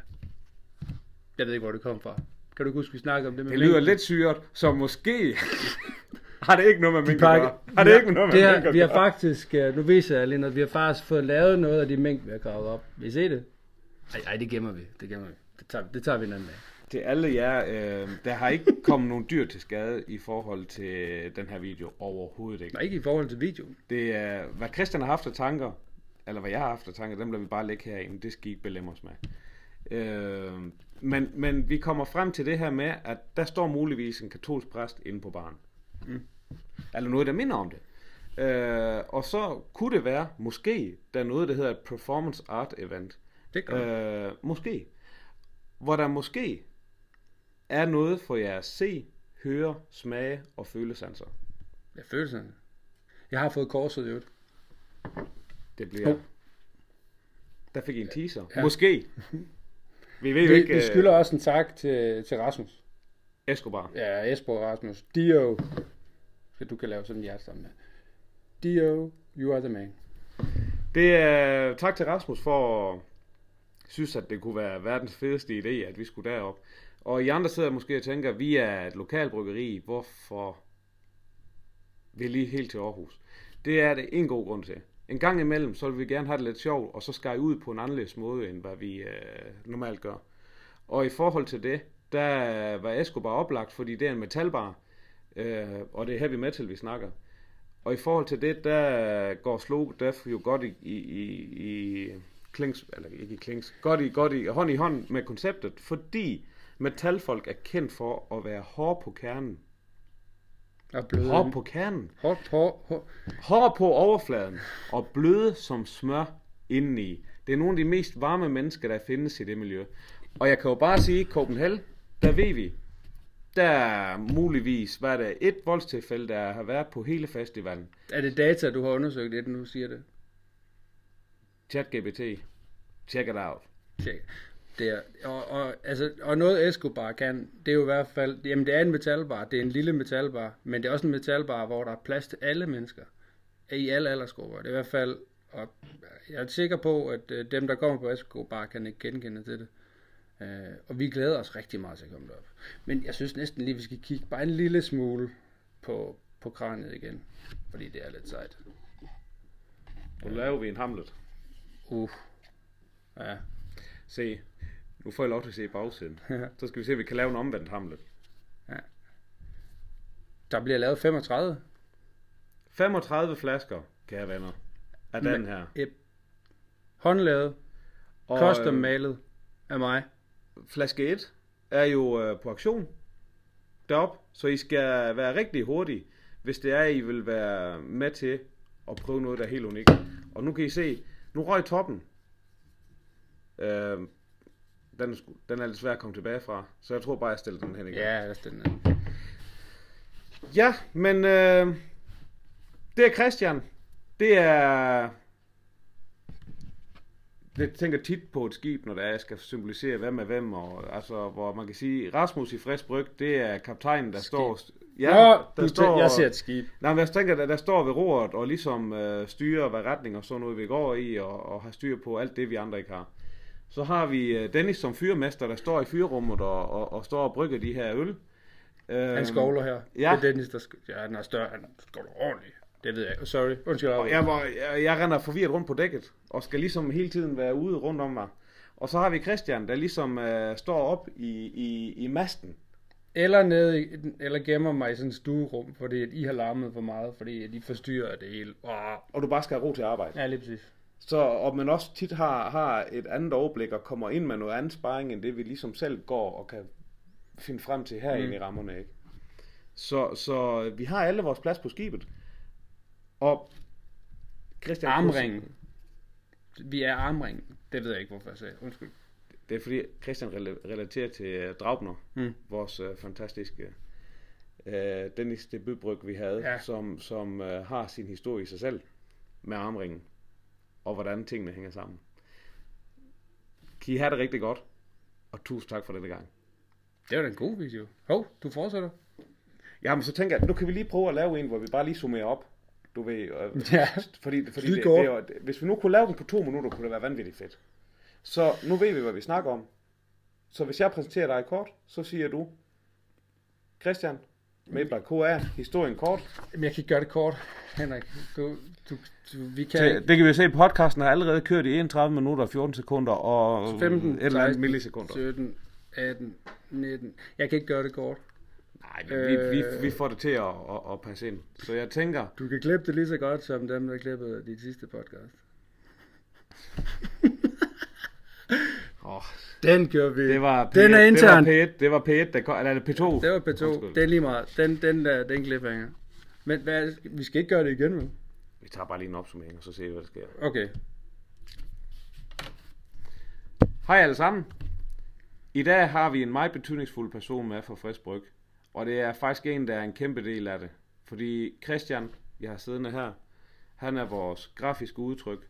Jeg ved ikke, hvor det kom fra. Kan du ikke huske, vi snakkede om det med
Det lyder
minken?
lidt syret, så måske har det ikke noget med mink at gøre. Har det ikke noget med
det
mink
har,
at
vi har faktisk, øh, nu viser jeg lige noget, vi har faktisk fået lavet noget af de mink, vi har gravet op. Vil I se det? Ej, ej det gemmer vi. Det gemmer vi. Det tager, det tager vi en anden dag.
Til alle jer, øh, der har ikke kommet nogen dyr til skade i forhold til den her video overhovedet ikke.
Nej, ikke i forhold til videoen.
Det er, hvad Christian har haft af tanker, eller hvad jeg har haft af tanker, dem lader vi bare lægge herinde. Det skal I ikke belemme os med. Øh, men, men vi kommer frem til det her med, at der står muligvis en katolsk præst inde på baren. Mm. Eller noget, der minder om det. Øh, og så kunne det være, måske, der er noget, der hedder et performance art event.
Det gør øh,
Øh, måske. Hvor der måske er noget for jer at se, høre, smage og følesanser.
Jeg føler sådan. Jeg har fået korset i øvrigt.
Det bliver...
Oh.
Der fik I en teaser.
Ja.
Måske. Vi ved
Vi,
ikke...
vi
øh,
skylder også en tak til, til Rasmus.
Escobar.
Ja, Esbo Rasmus. Dio. Så du kan lave sådan en hjerte sammen med. Dio, you are the man.
Det er tak til Rasmus for at synes, at det kunne være verdens fedeste idé, at vi skulle derop. Og I andre sidder måske og tænker, vi er et lokalbryggeri, hvorfor vil I helt til Aarhus? Det er det en god grund til. En gang imellem, så vil vi gerne have det lidt sjovt, og så skal I ud på en anderledes måde, end hvad vi øh, normalt gør. Og i forhold til det, der var Escobar oplagt, fordi det er en metalbar, øh, og det er heavy metal, vi snakker. Og i forhold til det, der går Slow Death jo godt i, i, i, i klings, eller ikke i klings, godt i, godt i, hånd i hånd med konceptet, fordi metalfolk er kendt for at være hårde på kernen.
Og bløde.
Hårde på kernen.
Hårdt, hårdt, hårdt.
Hårde på overfladen og bløde som smør indeni. Det er nogle af de mest varme mennesker, der findes i det miljø. Og jeg kan jo bare sige, Copenhagen, der ved vi, der er muligvis, hvad er det, et voldstilfælde, der har været på hele festivalen.
Er det data, du har undersøgt, inden du siger det?
ChatGPT, check it out.
Tjek. Det er, og, og, altså, og noget Escobar kan, det er jo i hvert fald, jamen det er en metalbar, det er en lille metalbar, men det er også en metalbar, hvor der er plads til alle mennesker, i alle aldersgrupper. Det er i hvert fald, og jeg er sikker på, at øh, dem, der kommer på Escobar, kan ikke genkende til det. Øh, og vi glæder os rigtig meget til at komme derop. Men jeg synes næsten lige, vi skal kigge bare en lille smule på, på kraniet igen, fordi det er lidt sejt.
Nu laver vi en Hamlet.
Uh. Ja.
Se, nu får jeg lov til at se bagsiden. Så skal vi se, om vi kan lave en omvendt Hamlet.
Der bliver lavet 35.
35 flasker, kære venner, af den her.
Yep. Håndlavet,
Og,
custom
øh,
malet af mig.
flaske 1 er jo øh, på auktion derop, så I skal være rigtig hurtige, hvis det er, I vil være med til at prøve noget, der er helt unikt. Og nu kan I se, nu røg toppen. Øh, den, er den er lidt svær at komme tilbage fra, så jeg tror bare, jeg stiller den hen igen.
Ja, altså den er.
Ja, men øh, det er Christian. Det er... Jeg tænker tit på et skib, når det er, jeg skal symbolisere hvem er hvem, og altså, hvor man kan sige, Rasmus i frisk bryg, det er kaptajnen, der står...
Ja, Nå,
der
du står... jeg ser et skib.
Nej, men jeg tænker, der, der står ved roret og ligesom øh, styrer, hvad retning og sådan noget vi går i, og, og har styr på alt det, vi andre ikke har. Så har vi øh, Dennis som fyrmester, der står i fyrrummet og, og, og står og brygger de her øl. Øhm,
Han skovler her.
ja.
Det er Dennis, der sk- ja, han er større. Han skovler ordentligt. Det ved jeg ikke. Sorry. Undskyld.
Og jeg, var, jeg, jeg render forvirret rundt på dækket, og skal ligesom hele tiden være ude rundt om mig. Og så har vi Christian, der ligesom øh, står op i, i, i masten.
Eller nede i, eller gemmer mig i sådan et stuerum, fordi at I har larmet for meget, fordi at I forstyrrer det hele. Oh.
Og du bare skal have ro til at arbejde.
Ja, lige præcis.
Så, og man også tit har, har et andet overblik og kommer ind med noget andet sparring, end det vi ligesom selv går og kan finde frem til herinde mm. i rammerne. Ikke? Så, så vi har alle vores plads på skibet. Og Christian
Armringen. Vi er armringen. Det ved jeg ikke, hvorfor jeg sagde. Undskyld.
Det er fordi Christian rela- relaterer til uh, Draupner,
Mm.
vores uh, fantastiske uh, Dennis debutbryg, vi havde,
Ja.
som, som uh, har sin historie i sig selv med armringen, og hvordan tingene hænger sammen. Kan I have det rigtig godt, og tusind tak for denne gang.
Det var da en god video. Hov, du fortsætter.
Jamen, så tænker jeg, nu kan vi lige prøve at lave en, hvor vi bare lige summerer op. Du ved, øh,
Ja.
fordi, fordi det, det, er det, hvis vi nu kunne lave den på to minutter, kunne det være vanvittigt fedt. Så nu ved vi, hvad vi snakker om. Så hvis jeg præsenterer dig kort, så siger du, Christian, med by KR, historien kort.
Jamen, jeg kan gøre det kort, Henrik. Du, du, du vi kan...
Det, det kan vi se, podcasten har allerede kørt i 31 minutter og 14 sekunder og
15,
et eller andet
16,
millisekunder.
17, 18, 19. Jeg kan ikke gøre det kort.
Nej, men vi, vi,
Øh.
vi får det til at, at, at passe ind. Så jeg tænker,
Du kan klippe det lige så godt som dem, der klippede dit sidste podcast.
åh,
Den gør vi.
det var P1,
Den er intern.
Det var P1, det var P1 der kom, eller er det P2?
Det var P2.
Undskyld.
Det er lige meget. Den, den der, den cliffhanger. Men hvad, vi skal ikke gøre det igen, vel?
Vi tager bare lige en opsummering, og så ser vi, hvad der sker.
Okay.
Hej alle sammen. I dag har vi en meget betydningsfuld person med fra Frisk Bryg. Og det er faktisk en, der er en kæmpe del af det. Fordi Christian, jeg har siddende her, han er vores grafiske udtryk.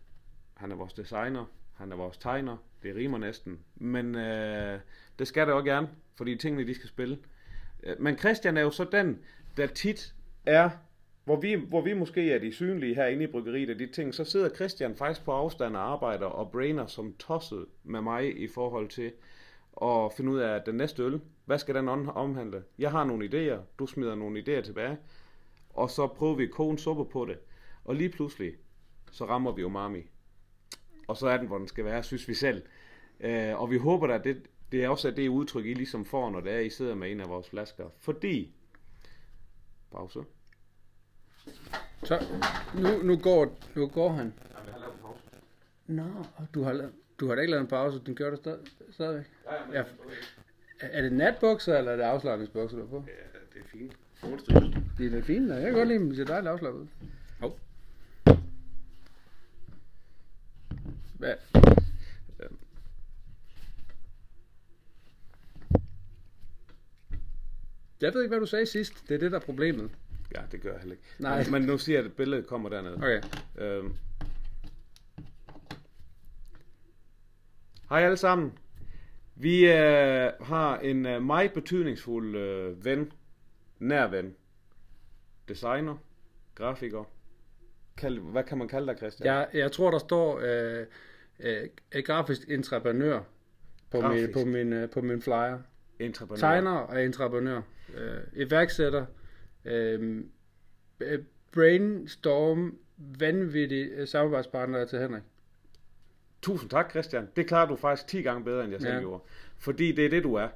Han er vores designer. Han er vores tegner. Det rimer næsten. Men øh, det skal det også gerne, fordi tingene de skal spille. Øh, Men Christian er jo så den, der tit er, hvor vi, hvor vi måske er de synlige herinde i bryggeriet og de ting, så sidder Christian faktisk på afstand og arbejder og brainer som tosset med mig i forhold til at finde ud af den næste øl. Hvad skal den omhandle? Jeg har nogle idéer, du smider nogle idéer tilbage, og så prøver vi at koge suppe på det. Og lige pludselig, så rammer vi umami. Og så er den, hvor den skal være, synes vi selv. Øh, og vi håber at det, det er også det udtryk, I ligesom får, når det er, I sidder med en af vores flasker. Fordi... Pause.
Så, nu, nu, går, nu går han. Nå, du har, lavet- du har da ikke lavet en pause, den gør du stadig, stadigvæk. Ja. Er det natbukser, eller er det afslappningsbukser, du er på?
Ja, det er fint.
Det er da fint, jeg kan godt lide dem, de ser dejligt afslappet ud. Hov. Hvad? Jeg ved ikke, hvad du sagde sidst. Det er det, der er problemet.
Ja, det gør jeg heller ikke.
Nej.
Men nu siger jeg, at billedet kommer dernede.
Okay.
Øhm. Hej alle sammen. Vi øh, har en øh, meget betydningsfuld øh, ven, nær ven, designer, grafiker. Kald, hvad kan man kalde dig, Christian?
Jeg, jeg tror, der står øh, øh, grafisk entreprenør på, min,
Grafisk.
på, min, øh, på min flyer.
Entreprenør.
Tegner og entreprenør. Øh, iværksætter. Øh, øh, brainstorm. Vanvittig øh, samarbejdspartner til Henrik.
Tusind tak, Christian. Det klarer du faktisk 10 gange bedre, end jeg selv
Ja.
gjorde. Fordi det er det, du er.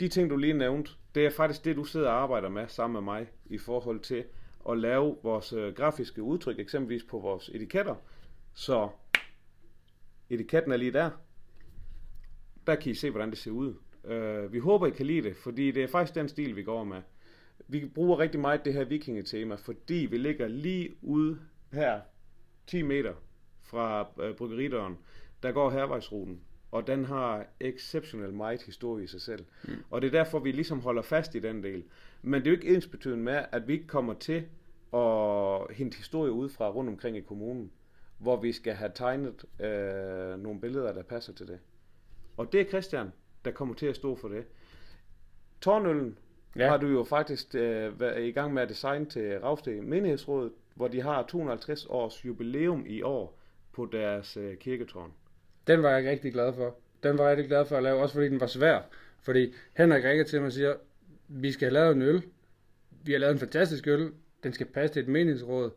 De ting, du lige nævnte, det er faktisk det, du sidder og arbejder med sammen med mig i forhold til at lave vores øh, grafiske udtryk, eksempelvis på vores etiketter. Så etiketten er lige der. Der kan I se, hvordan det ser ud. Øh, vi håber, I kan lide det, fordi det er faktisk den stil, vi går med. Vi bruger rigtig meget det her vikingetema, fordi vi ligger lige ude her 10 meter fra øh, bryggeridøren, der går hervejsruten, og den har exceptionelt meget historie i sig selv. Mm. Og det er derfor, vi ligesom holder fast i den del. Men det er jo ikke ensbetydende med, at vi ikke kommer til at hente historie ud fra rundt omkring i kommunen, hvor vi skal have tegnet øh, nogle billeder, der passer til det. Og det er Christian, der kommer til at stå for det. Tårnøllen
Ja.
har du jo faktisk øh, været i gang med at designe til Ravsted Menighedsråd, hvor de har 250 års jubilæum i år på deres øh, kirketårn.
Den var jeg rigtig glad for. Den var jeg rigtig glad for at lave, også fordi den var svær. Fordi Henrik ringer til mig og siger, vi skal have lavet en øl. Vi har lavet en fantastisk øl. Den skal passe til et meningsråd.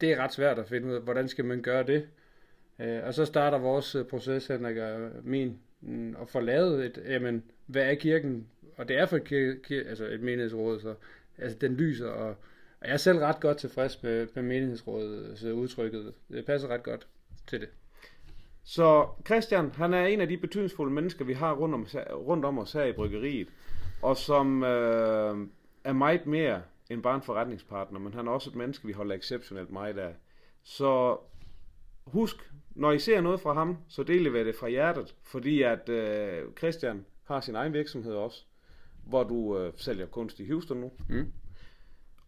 Det er ret svært at finde ud af, hvordan skal man gøre det. Øh, og så starter vores øh, proces, Henrik og min, mm, at få lavet et, jamen, hvad er kirken? Og det er for kir- kir- altså et menighedsråd, så altså, den lyser, og, og jeg er selv ret godt tilfreds med, med menighedsrådet, så øh, udtrykket. Det passer ret godt til det.
Så Christian, han er en af de betydningsfulde mennesker, vi har rundt om, rundt om os her i bryggeriet, og som øh, er meget mere end bare en forretningspartner, men han er også et menneske, vi holder exceptionelt meget af. Så husk, når I ser noget fra ham, så del det fra hjertet, fordi at øh, Christian har sin egen virksomhed også, hvor du øh, sælger kunst i Houston nu.
Mm.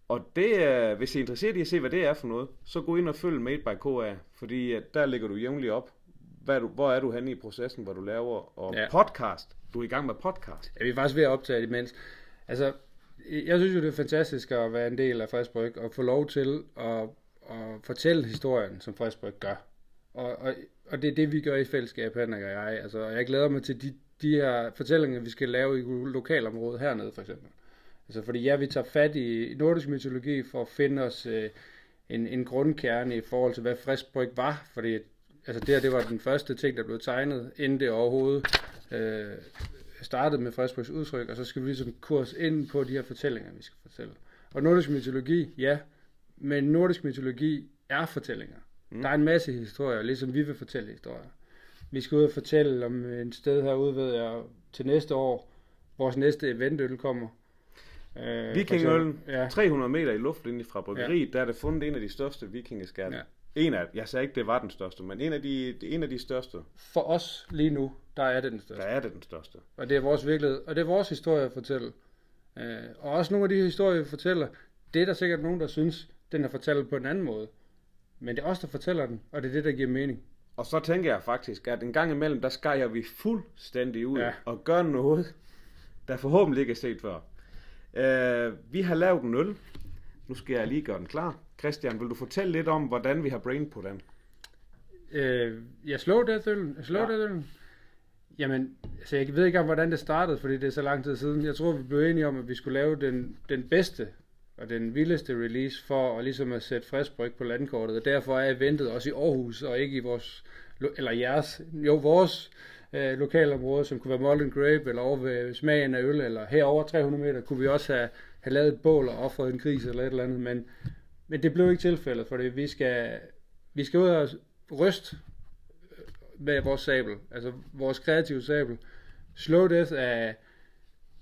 Og det er, hvis I er interesseret i at se, hvad det er for noget, så gå ind og følg Made by KA, fordi at der lægger du jævnligt op, hvad du, hvor er du henne i processen, hvor du laver, og
Ja.
podcast. Du er i gang med podcast.
Ja, vi er faktisk ved at optage det imens. Altså, jeg synes jo, det er fantastisk at være en del af Friskbryg, og få lov til at, at fortælle historien, som Friskbryg gør. Og, og, og det er det, vi gør i fællesskab, Henrik og jeg. Altså, og jeg glæder mig til de, de her fortællinger, vi skal lave i lokalområdet hernede, for eksempel. Altså, fordi ja, vi tager fat i nordisk mytologi for at finde os øh, en, en grundkerne i forhold til, hvad Friskbryg var. Fordi altså, det her, det var den første ting, der blev tegnet, inden det overhovedet øh, startede med Friskbrygs udtryk, og så skal vi ligesom kurs ind på de her fortællinger, vi skal fortælle. Og nordisk mytologi, ja, men nordisk mytologi er fortællinger. Mm. Der er en masse historier, ligesom vi vil fortælle historier. Vi skal ud og fortælle om en sted herude, ved jeg, til næste år, vores næste eventøl kommer. Øh,
Vikingøllen,
Ja,
300 meter i luftlinje fra bryggeriet, ja. der er det fundet en af de største vikingeskatte.
Ja.
En af, jeg sagde ikke, det var den største, men en af de, en af de største,
for os lige nu, der er det den
der
største.
er det den største.
Og det er vores virkelighed, og det er vores historie at fortælle. Øh, og også nogle af de historier, vi fortæller, det er der sikkert nogen, der synes, den er fortalt på en anden måde. Men det er os, der fortæller den, og det er det, der giver mening.
Og så tænker jeg faktisk, at en gang imellem, der skærer vi fuldstændig ud
Ja.
og gør noget, der forhåbentlig ikke er set før. Uh, vi har lavet en øl. Nu skal jeg lige gøre den klar. Christian, vil du fortælle lidt om, hvordan vi har brain på den?
Øh, jeg slår det øllen. Slår
Ja.
det. Jamen, altså jeg ved ikke engang, hvordan det startede, fordi det er så lang tid siden. Jeg tror, vi blev enige om, at vi skulle lave den, den bedste og den vildeste release for at, ligesom at sætte friskbryg på landkortet. Og derfor er eventet også i Aarhus, og ikke i vores, eller jeres, jo vores øh, lokalområde, som kunne være Molden Grape, eller over ved smagen af øl, eller herover 300 meter, kunne vi også have, have lavet et bål og offret en gris eller et eller andet. Men, men det blev ikke tilfældet, for vi skal, vi skal ud og ryste øh, med vores sabel, altså vores kreative sabel. Slow Death er,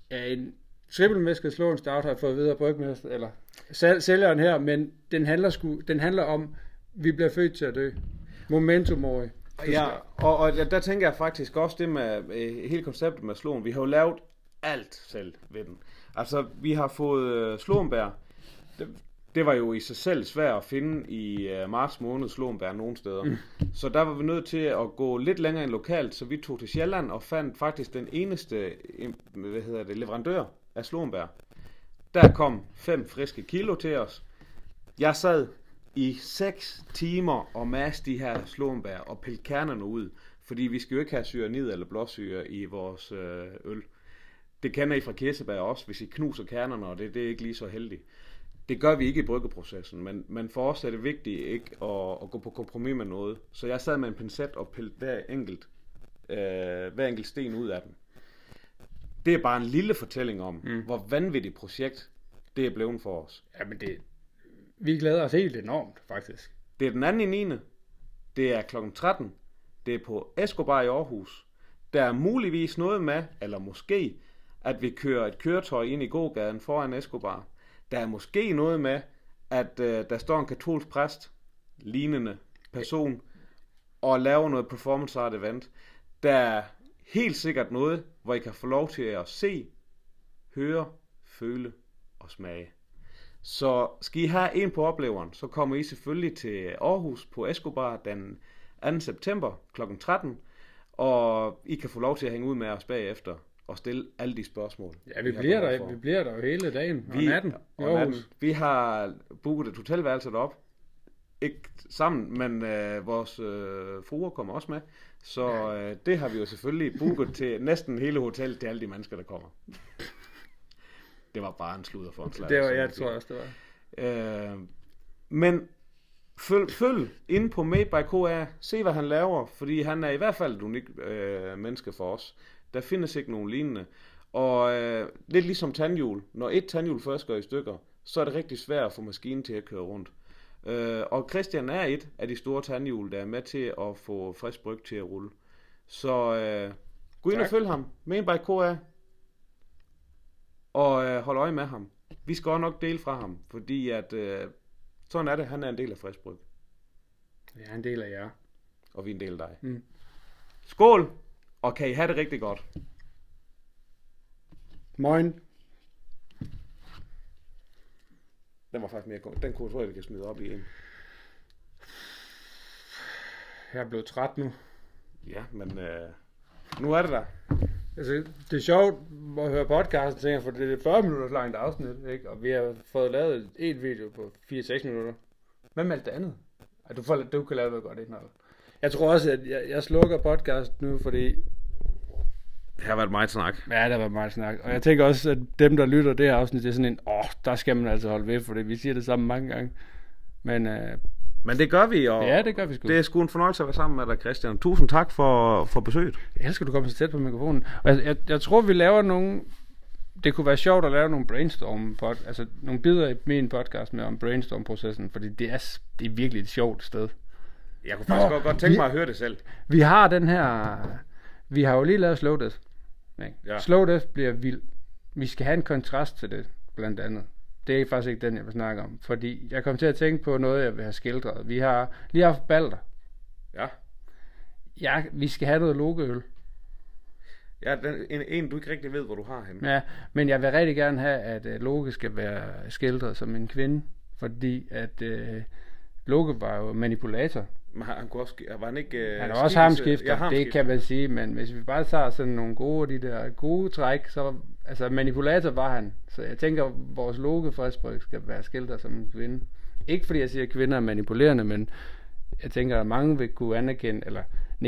er en trippelmæsket slå en stout, har jeg fået at vide af brygmester, eller sælg- sælgeren her, men den handler, sgu, den handler om, vi bliver født til at dø. Momentum mori.
Ja, og, og der, tænker jeg faktisk også det med øh, hele konceptet med slåen. Vi har jo lavet alt selv ved den. Altså, vi har fået øh. Det- det var jo i sig selv svært at finde i uh, marts måned Slåenberg nogen steder. Mm. Så der var vi nødt til at gå lidt længere end lokalt, så vi tog til Sjælland og fandt faktisk den eneste hvad hedder det, leverandør af Slåenberg. Der kom fem friske kilo til os. Jeg sad i 6 timer og masse de her slåenbær og pille kernerne ud, fordi vi skal jo ikke have cyanid eller blåsyre i vores øh, øl. Det kender I fra kirsebær også, hvis I knuser kernerne, og det, det er ikke lige så heldigt. Det gør vi ikke i bryggeprocessen, men, men for os er det vigtigt ikke at, at gå på kompromis med noget. Så jeg sad med en pincet og pillede hver enkelt, øh, hver enkelt sten ud af dem. Det er bare en lille fortælling om, mm. hvor vanvittigt projekt det er blevet for os.
Jamen det, vi glæder os helt enormt, faktisk.
Det er den anden i 9. Det er kl. 13. Det er på Escobar i Aarhus. Der er muligvis noget med, eller måske, at vi kører et køretøj ind i gågaden foran Escobar. Der er måske noget med, at øh, der står en katolsk præst, lignende person, og laver noget performance art event. Der er helt sikkert noget, hvor I kan få lov til at se, høre, føle og smage. Så skal I have en på opleveren, så kommer I selvfølgelig til Aarhus på Escobar den 2. september kl. 13, og I kan få lov til at hænge ud med os bagefter og stille alle de spørgsmål.
Ja, vi
I har
bliver, der, vi bliver der jo hele dagen og
Vi-
natten
og natten. Vi har booket et hotelværelse derop. Ikke sammen, men øh, vores øh, fruer kommer også med. Så øh, det har vi jo selvfølgelig booket til næsten hele hotellet til alle de mennesker, der kommer. Det var bare en sludder for en slags.
Det var,
som
jeg tror også, det var.
Øh, men følg, følg ind på Made by KR. Se, hvad han laver, fordi han er i hvert fald et unikt øh, menneske for os. Der findes ikke nogen lignende. Og øh, lidt ligesom tandhjul. Når et tandhjul først går i stykker, så er det rigtig svært at få maskinen til at køre rundt. Øh, og Christian er et af de store tandhjul, der er med til at få frisk bryg til at rulle. Så øh, gå ind og følg ham. Made by KR. Og øh, hold øje med ham. Vi skal også nok dele fra ham, fordi at øh, sådan er det. Han er en del af frisk bryg,
en del af jer.
og vi er en del af dig.
Mm.
Skål, og kan I have det rigtig godt.
Moin.
Den var faktisk mere god. Den kunne jeg tror, jeg, vi kan smide op i en.
Jeg er blevet træt nu.
Ja, men øh, nu er det der.
Altså, det er sjovt at høre podcasten, tænker jeg, for det er et 40 minutters langt afsnit, ikke? Og vi har fået lavet et video på 4-6 minutter. Hvad med alt det andet? Ej, du, får, du kan lave noget godt indhold. Jeg tror også, at jeg, jeg slukker podcast nu, fordi
Det har været meget snak.
Ja, der var meget snak. Og jeg tænker også, at dem, der lytter det her afsnit, det er sådan en, åh, der skal man altså holde ved, for vi siger det samme mange gange. Men øh,
Men det gør vi, og
ja, det gør vi sgu.
det er sgu en fornøjelse at være sammen med dig, Christian. Tusind tak for, for besøget.
Jeg elsker, at du kommer så tæt på mikrofonen. Og jeg, jeg, jeg tror, vi laver nogle... Det kunne være sjovt at lave nogle brainstorm pod, altså nogle bidder i min podcast med om brainstorm-processen, fordi det er, det er virkelig et sjovt sted.
Jeg kunne faktisk
Nå,
godt, godt tænke
vi-
mig at høre det selv.
Vi har den her... Vi har jo lige lavet Slow Death. Ikke?
Ja.
Slow Death bliver vild. Vi skal have en kontrast til det, blandt andet. Det er faktisk ikke den, jeg vil snakke om. Fordi jeg kom til at tænke på noget, jeg vil have skildret. Vi har lige haft Balder.
Ja.
Ja, vi skal have noget lokeøl.
Ja, den, en, en, du ikke rigtig ved, hvor du har henne.
Ja, men jeg vil rigtig gerne have, at uh, Loke skal være skildret som en kvinde. Fordi at uh, Loke var jo manipulator.
Men han, han kunne også, var han ikke... Øh,
Han er også hamskifter,
Ja,
det
hamskifter.
kan man sige, men hvis vi bare tager sådan nogle gode, de der gode træk, så altså manipulator var han. Så jeg tænker, vores Loke friskbryg skal være skildret som en kvinde. Ikke fordi jeg siger, at kvinder er manipulerende, men jeg tænker, at mange vil kunne anerkende, eller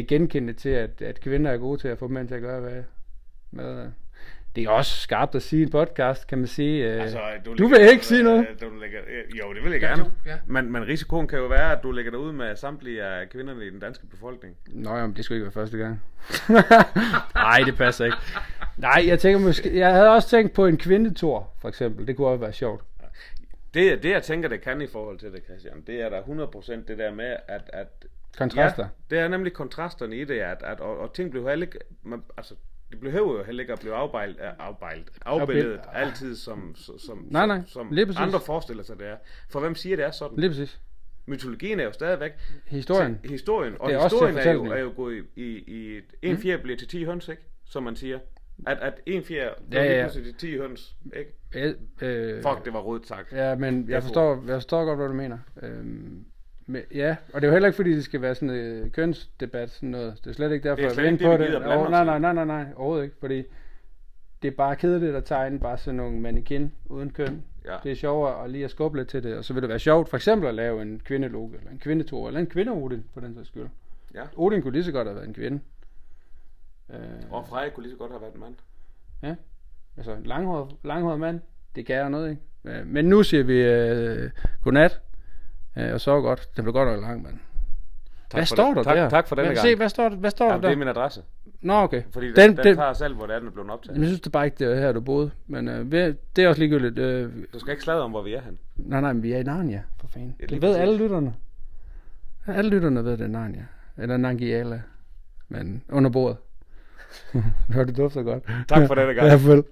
genkende til, at, at kvinder er gode til at få mænd til at gøre, hvad, hvad det er også skarpt at sige i en podcast, kan man sige. øh,
Altså,
du
lægger-
vil ikke sige noget?
øh, Du lægger, øh, jo, det vil jeg gerne.
du- ja.
Men, men risikoen kan jo være, at du lægger dig ud med samtlige af kvinderne i den danske befolkning.
Nå, jamen, det skulle ikke være første gang. Nej, det passer ikke. Nej, jeg tænker måske... Jeg havde også tænkt på en kvindetor, for eksempel. Det kunne også være sjovt.
Det, det jeg tænker, det kan i forhold til det, Christian, det er der 100% det der med, at, at
Kontraster.
Ja, det er nemlig kontrasterne i det, at, at og, og ting bliver heller ikke, man, altså, det behøver jo heller ikke at blive afbejlet, øh, afbejlet afbilledet altid som, som, som,
Nej, nej,
som andre forestiller sig, det er. For hvem siger, det er sådan?
Lige præcis.
Mytologien er jo stadigvæk
Historien.
historien, og
Det er også
historien
til
er jo, er jo gået i, i, i en fjerde bliver til 10 høns, ikke? Som man siger. At, at en fjer,
Ja,
ja,
ja.
pludselig 10 høns, ikke?
Ja, øh,
Fuck, det var rodet sagt.
Ja, men jeg
Jeg
forstår, jeg forstår godt, hvad du mener. Øhm, men, ja, og det er jo heller ikke, fordi det skal være sådan en øh, kønsdebat, sådan noget. Det er slet ikke derfor,
Det er slet
jeg vil
det,
på det.
blande
Oh, nej, nej, nej, nej, nej, overhovedet ikke, fordi det er bare kedeligt at tegne bare sådan nogle mannequin uden køn.
Ja.
Det er sjovere at lige at skubbe lidt til det, og så vil det være sjovt for eksempel at lave en kvindelogo, eller en kvindetor, eller en kvinde-Odin, på den sags skyld.
Ja.
Odin kunne lige så godt have været en kvinde. Øh,
Og Freja kunne lige så godt have været en mand.
Ja, altså en langhåret, langhåret mand, det kan jeg noget, ikke? Øh, Men nu siger vi øh, godnat, øh, og så godt. Det blev godt nok lang, mand. Hvad
for
står
det.
der
tak,
der?
Tak for denne
hvad,
gang.
Se, hvad står hvad står
Jamen,
der
det er min adresse.
Nå, okay.
Fordi den,
den,
den, tager selv, hvor det er, den er blevet optaget.
jeg synes det bare ikke, det er her, du boede. Men øh, det er også ligegyldigt. Øh,
Du skal ikke sladre om, hvor vi er hen.
nej, nej, men vi er i Narnia, for fanden. Det ved
præcis.
alle lytterne. Alle lytterne ved, det er Narnia. Eller Nangiala. Men under bordet. Hør, det dufter godt.
Tak for denne gang.
I hvert fald.